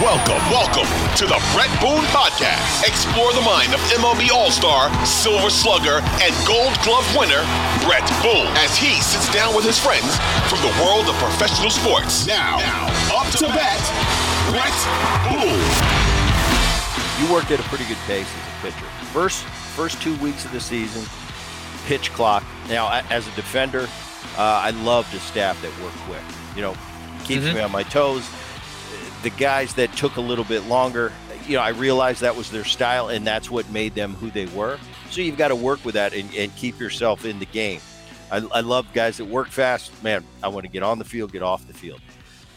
Welcome, welcome to the Bret Boone Podcast. Explore the mind of MLB All Star, Silver Slugger, and Gold Glove winner, Bret Boone, as he sits down with his friends from the world of professional sports. Now, now up to bat, Bret Boone. You worked at a pretty good pace as a pitcher. First, first two weeks of the season, pitch clock. Now, as a defender, uh, I love the staff that work quick. You know, keeps Mm-hmm. me on my toes. The guys that took a little bit longer, you know, I realized that was their style and that's what made them who they were. So you've got to work with that and, and keep yourself in the game. I, I love guys that work fast. Man, I want to get on the field, get off the field.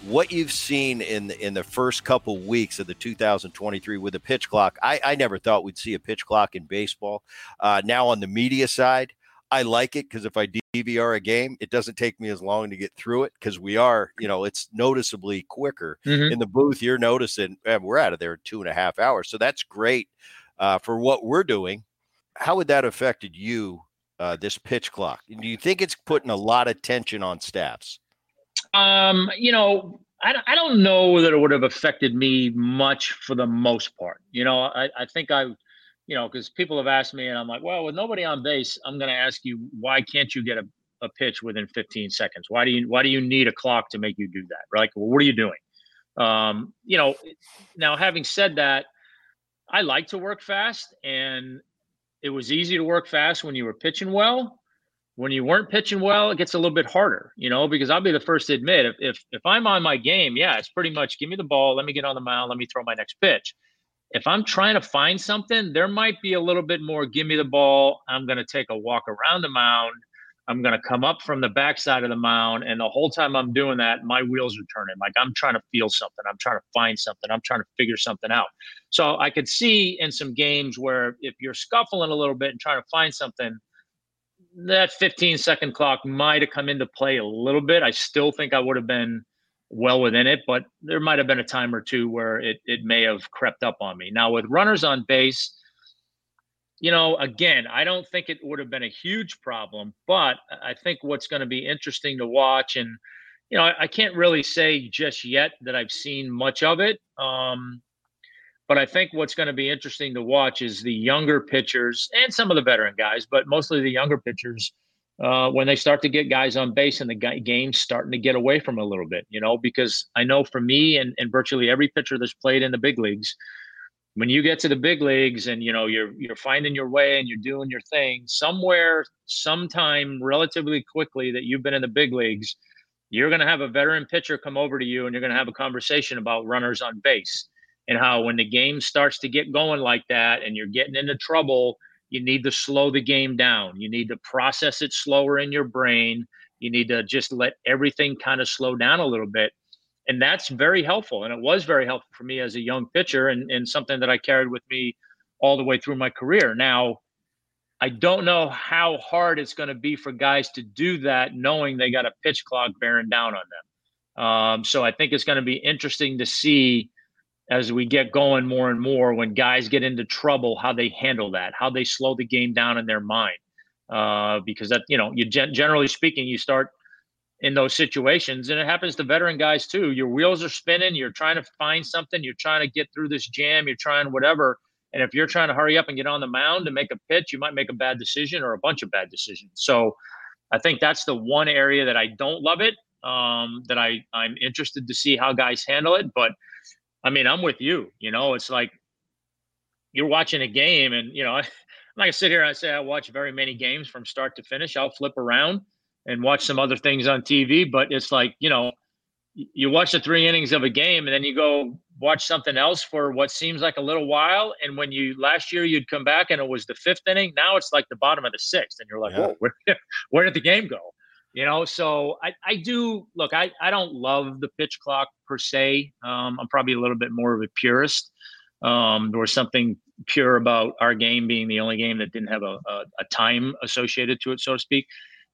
What you've seen in the, in the first couple weeks of the 2023 with a pitch clock, I, I never thought we'd see a pitch clock in baseball. Uh, now on the media side, I like it because if I DVR a game, it doesn't take me as long to get through it because we are, you know, it's noticeably quicker. Mhm. In the booth, you're noticing eh, we're out of there in two and a half hours. So that's great uh, for what we're doing. How would that have affected you, uh, this pitch clock? Do you think it's putting a lot of tension on staffs? Um, you know, I, don't- I don't know that it would have affected me much for the most part. You know, I, I think I, you know, because people have asked me, and I'm like, well, with nobody on base, I'm going to ask you, why can't you get a, a pitch within 15 seconds? Why do you why do you need a clock to make you do that? Like, well, what are you doing? Um, you know, now having said that, I like to work fast, and it was easy to work fast when you were pitching well when you weren't pitching well, it gets a little bit harder, you know, because I'll be the first to admit if if if I'm on my game, yeah, it's pretty much give me the ball, let me get on the mound, let me throw my next pitch. If I'm trying to find something, there might be a little bit more give me the ball. I'm going to take a walk around the mound. I'm going to come up from the backside of the mound. And the whole time I'm doing that, my wheels are turning. Like I'm trying to feel something. I'm trying to find something. I'm trying to figure something out. So I could see in some games where if you're scuffling a little bit and trying to find something, that 15 second clock might have come into play a little bit. I still think I would have been well within it, but there might have been a time or two where it, it may have crept up on me. Now, with runners on base, you know, again, I don't think it would have been a huge problem, but I think what's going to be interesting to watch, and, you know, I, I can't really say just yet that I've seen much of it. Um, but I think what's going to be interesting to watch is the younger pitchers and some of the veteran guys, but mostly the younger pitchers uh, when they start to get guys on base and the ga- game's starting to get away from a little bit, you know, because I know for me and, and virtually every pitcher that's played in the big leagues, when you get to the big leagues and you know you're you're finding your way and you're doing your thing somewhere sometime relatively quickly that you've been in the big leagues you're going to have a veteran pitcher come over to you and you're going to have a conversation about runners on base and how when the game starts to get going like that and you're getting into trouble you need to slow the game down. You need to process it slower in your brain. You need to just let everything kind of slow down a little bit. And that's very helpful and it was very helpful for me as a young pitcher and, and something that i carried with me all the way through my career. Now I don't know how hard it's going to be for guys to do that, knowing they got a pitch clock bearing down on them. Um, so I think it's going to be interesting to see as we get going more and more when guys get into trouble, how they handle that, how they slow the game down in their mind. Uh, because that, you know, you gen- generally speaking, you start in those situations, and it happens to veteran guys too. Your wheels are spinning, you're trying to find something, you're trying to get through this jam, you're trying whatever and if you're trying to hurry up and get on the mound and make a pitch, you might make a bad decision or a bunch of bad decisions. So I think that's the one area that I don't love it. Um, that I I'm interested to see how guys handle it. But I mean, I'm with you. You know, it's like you're watching a game, and you know, I'm not gonna sit here and say I watch very many games from start to finish. I'll flip around and watch some other things on TV, but it's like you know, you watch the three innings of a game and then you go watch something else for what seems like a little while and when you last year you'd come back and it was the fifth inning now it's like the bottom of the sixth and you're like yeah. whoa where, where did the game go you know so i i do look i i don't love the pitch clock per se um, i'm probably a little bit more of a purist um, there was something pure about our game being the only game that didn't have a, a, a time associated to it so to speak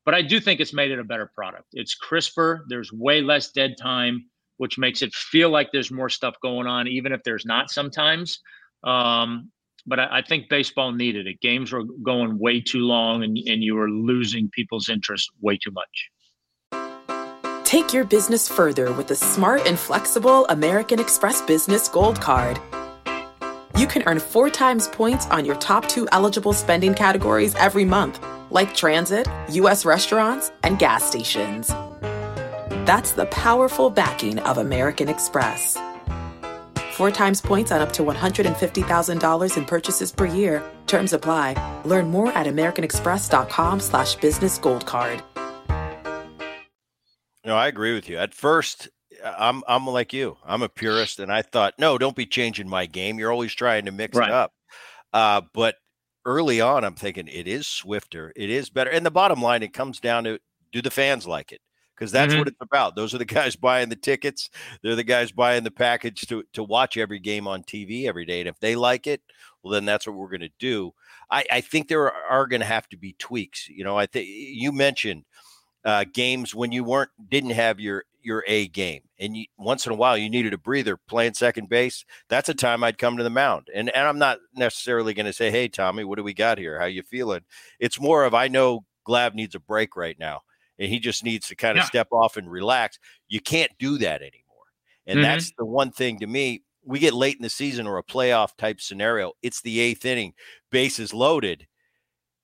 but I do think it's made it a better product. It's crisper. There's way less dead time, which makes it feel like there's more stuff going on, even if there's not sometimes. Um, but I, I, think baseball needed it. Games were going way too long, and, and you were losing people's interest way too much. Take your business further with the smart and flexible American Express Business Gold Card. You can earn four times points on your top two eligible spending categories every month like transit, U.S. restaurants, and gas stations. That's the powerful backing of American Express. Four times points on up to $150,000 in purchases per year. Terms apply. Learn more at americanexpress.com slash business gold card. No, I agree with you. At first, I'm I'm like you. I'm a purist, and I thought, no, don't be changing my game. You're always trying to mix right. it up. Uh, but early on, I'm thinking it is swifter, it is better. And the bottom line, it comes down to do the fans like it? Because that's mm-hmm. what it's about. Those are the guys buying the tickets. They're the guys buying the package to to watch every game on TV every day. And if they like it, well, then that's what we're going to do. I, I think there are, are going to have to be tweaks. You know, I think you mentioned uh, games when you weren't didn't have your your A game. And you, once in a while, you needed a breather playing second base. That's a time I'd come to the mound. And, and I'm not necessarily going to say, hey, Tommy, what do we got here? How you feeling? It's more of I know Glav needs a break right now. And he just needs to kind of yeah. step off and relax. You can't do that anymore. And mm-hmm. that's the one thing to me. We get late in the season or a playoff type scenario. It's the eighth inning, bases loaded.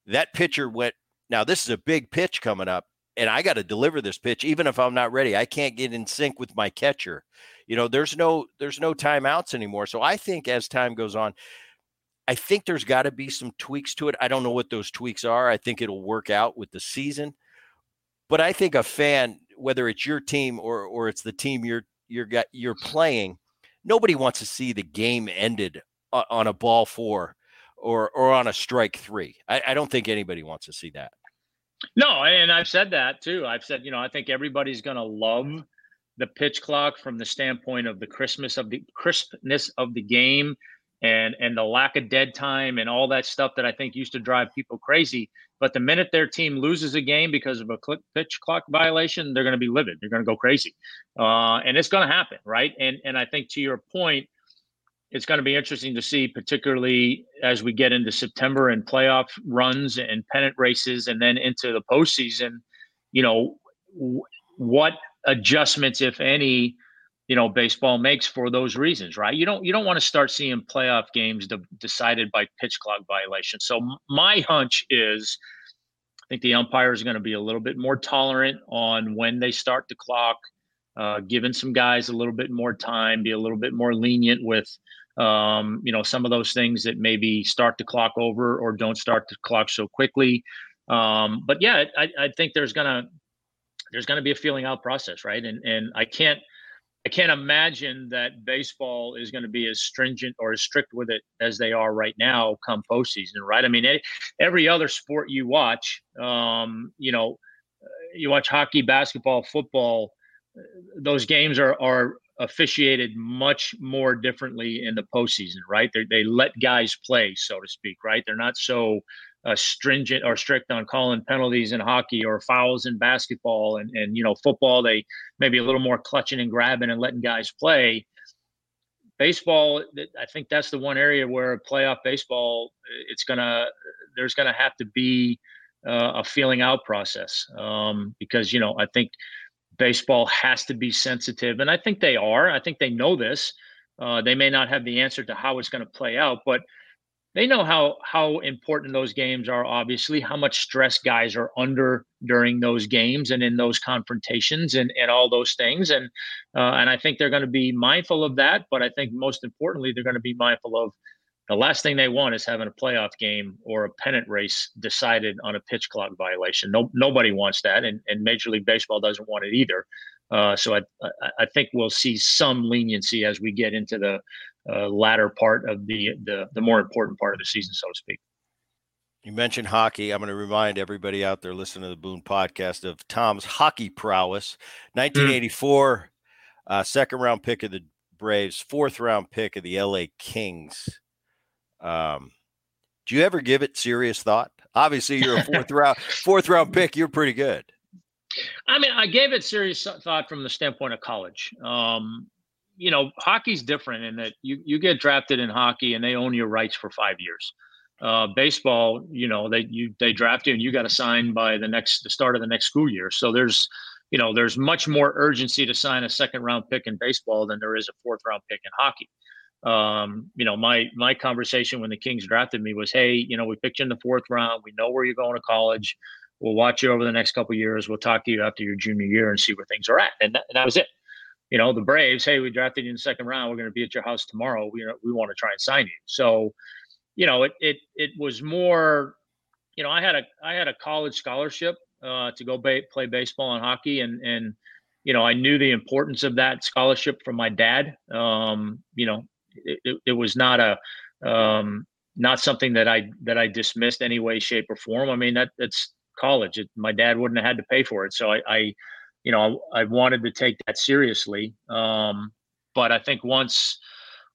That pitcher went. Now, this is a big pitch coming up and I got to deliver this pitch even if I'm not ready. I can't get in sync with my catcher. You know, there's no there's no timeouts anymore. So I think as time goes on, I think there's got to be some tweaks to it. I don't know what those tweaks are. I think it'll work out with the season. But I think a fan, whether it's your team or or it's the team you're you're you're playing, nobody wants to see the game ended on a ball four or or on a strike three. I, I don't think anybody wants to see that. No, and I've said that too. I've said, you know, I think everybody's going to love the pitch clock from the standpoint of the Christmas of the crispness of the game and and the lack of dead time and all that stuff that I think used to drive people crazy. But the minute their team loses a game because of a pitch clock violation, they're going to be livid. They're going to go crazy, uh, and it's going to happen, right? And and I think to your point, it's going to be interesting to see, particularly as we get into September and playoff runs and pennant races, and then into the postseason. You know, what adjustments, if any, you know, baseball makes for those reasons, right? You don't you don't want to start seeing playoff games de- decided by pitch clock violations. So my hunch is, I think the umpire is going to be a little bit more tolerant on when they start the clock uh, giving some guys a little bit more time, be a little bit more lenient with, um, you know, some of those things that maybe start the clock over or don't start the clock so quickly. Um, but yeah, I, I think there's gonna there's gonna be a feeling out process, right? And and I can't I can't imagine that baseball is going to be as stringent or as strict with it as they are right now come postseason, right? I mean, every other sport you watch, um, you know, you watch hockey, basketball, football those games are are officiated much more differently in the postseason, right? They they let guys play, so to speak, right? They're not so uh, stringent or strict on calling penalties in hockey or fouls in basketball and and you know football they maybe a little more clutching and grabbing and letting guys play baseball i think that's the one area where playoff baseball it's gonna there's gonna have to be uh, a feeling out process um, because you know i think baseball has to be sensitive and i think they are. I think they know this. Uh, they may not have the answer to how it's going to play out but they know how how important those games are obviously how much stress guys are under during those games and in those confrontations and, and all those things and uh, and i think they're going to be mindful of that but i think most importantly they're going to be mindful of the last thing they want is having a playoff game or a pennant race decided on a pitch clock violation no, nobody wants that and, and major league baseball doesn't want it either uh, so I, I think we'll see some leniency as we get into the uh, latter part of the, the the more important part of the season, so to speak. You mentioned hockey. I'm going to remind everybody out there listening to the Boone podcast of Tom's hockey prowess. 1984, mm. uh, second round pick of the Braves, fourth round pick of the LA Kings. Um, do you ever give it serious thought? Obviously, you're a fourth round fourth round pick. You're pretty good. I mean, I gave it serious thought from the standpoint of college. Um, you know, hockey's different in that you you get drafted in hockey and they own your rights for five years. Uh, baseball, you know, they you they draft you and you got to sign by the next the start of the next school year. So there's you know there's much more urgency to sign a second round pick in baseball than there is a fourth round pick in hockey. Um, you know, my my conversation when the Kings drafted me was, hey, you know, we picked you in the fourth round. We know where you're going to college. We'll watch you over the next couple years. We'll talk to you after your junior year and see where things are at. And that, and that was it you know, the Braves, hey, we drafted you in the second round. We're going to be at your house tomorrow. We we want to try and sign you. So, you know, it it it was more, you know, I had a I had a college scholarship uh, to go ba- play baseball and hockey, and and you know, I knew the importance of that scholarship from my dad. Um, you know, it, it, was not a um, not something that I that I dismissed any way, shape, or form. I mean, that that's college. It, my dad wouldn't have had to pay for it, so I, I you know, I, I wanted to take that seriously. Um, but I think once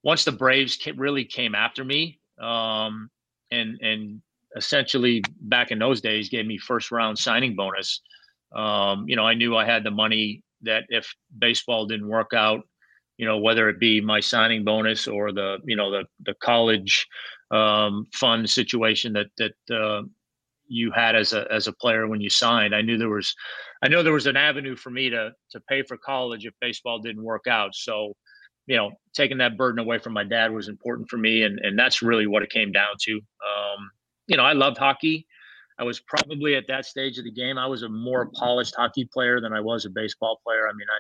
once the Braves really came after me, um, and and essentially back in those days gave me first round signing bonus. Um, you know, I knew I had the money that if baseball didn't work out, you know, whether it be my signing bonus or the you know the the college um, fund situation that that uh, you had as a as a player when you signed. I knew there was I know there was an avenue for me to to pay for college if baseball didn't work out. So, you know, taking that burden away from my dad was important for me, and and that's really what it came down to. Um, you know, I loved hockey. I was probably at that stage of the game. I was a more polished hockey player than I was a baseball player. I mean, I,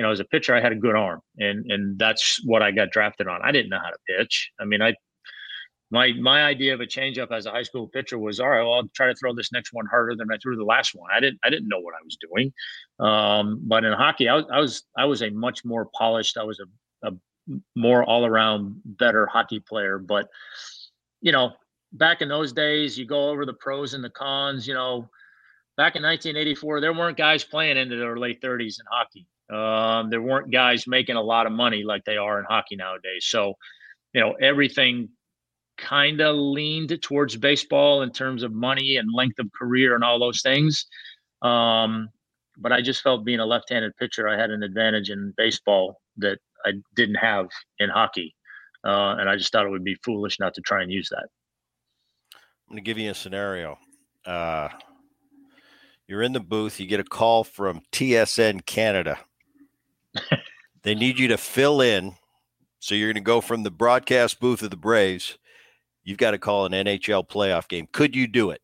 you know, as a pitcher, I had a good arm, and and that's what I got drafted on. I didn't know how to pitch. I mean, I my my idea of a changeup as a high school pitcher was all right. Well, I'll try to throw this next one harder than I threw the last one. I didn't I didn't know what I was doing. Um, but in hockey, I was I was I was a much more polished. I was a, a more all around better hockey player. But you know, back in those days, you go over the pros and the cons. You know, back in 1984, there weren't guys playing into their late 30s in hockey. Um, there weren't guys making a lot of money like they are in hockey nowadays. So, you know, everything kind of leaned towards baseball in terms of money and length of career and all those things. Um, but I just felt being a left-handed pitcher, I had an advantage in baseball that I didn't have in hockey, uh, and I just thought it would be foolish not to try and use that. I'm going to give you a scenario. Uh, you're in the booth. You get a call from TSN Canada. They need you to fill in. So you're going to go from the broadcast booth of the Braves you've got to call an NHL playoff game. Could you do it?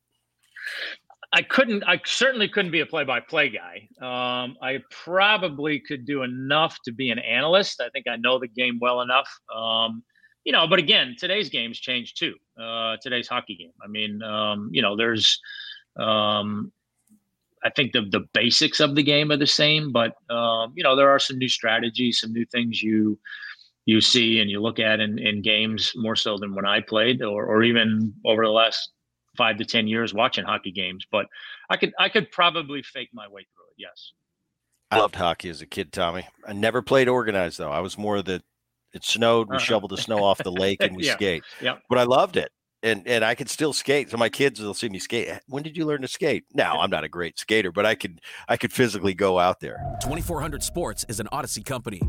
I couldn't. I certainly couldn't be a play-by-play guy. Um, I probably could do enough to be an analyst. I think I know the game well enough. Um, you know, but again, today's games change too. Uh, today's hockey game. I mean, um, you know, there's. Um, I think the the basics of the game are the same, but um, you know, there are some new strategies, some new things you you see and you look at in, in games more so than when I played or, or even over the last five to 10 years watching hockey games. But I could, I could probably fake my way through it. Yes. I loved hockey as a kid, Tommy. I never played organized though. I was more the, it snowed, we uh-huh. shoveled the snow off the lake and we yeah. skate. Yeah. But I loved it. And and I can still skate. So my kids will see me skate. When did you learn to skate? Now I'm not a great skater, but I could I could physically go out there. 2400 Sports is an Audacy company.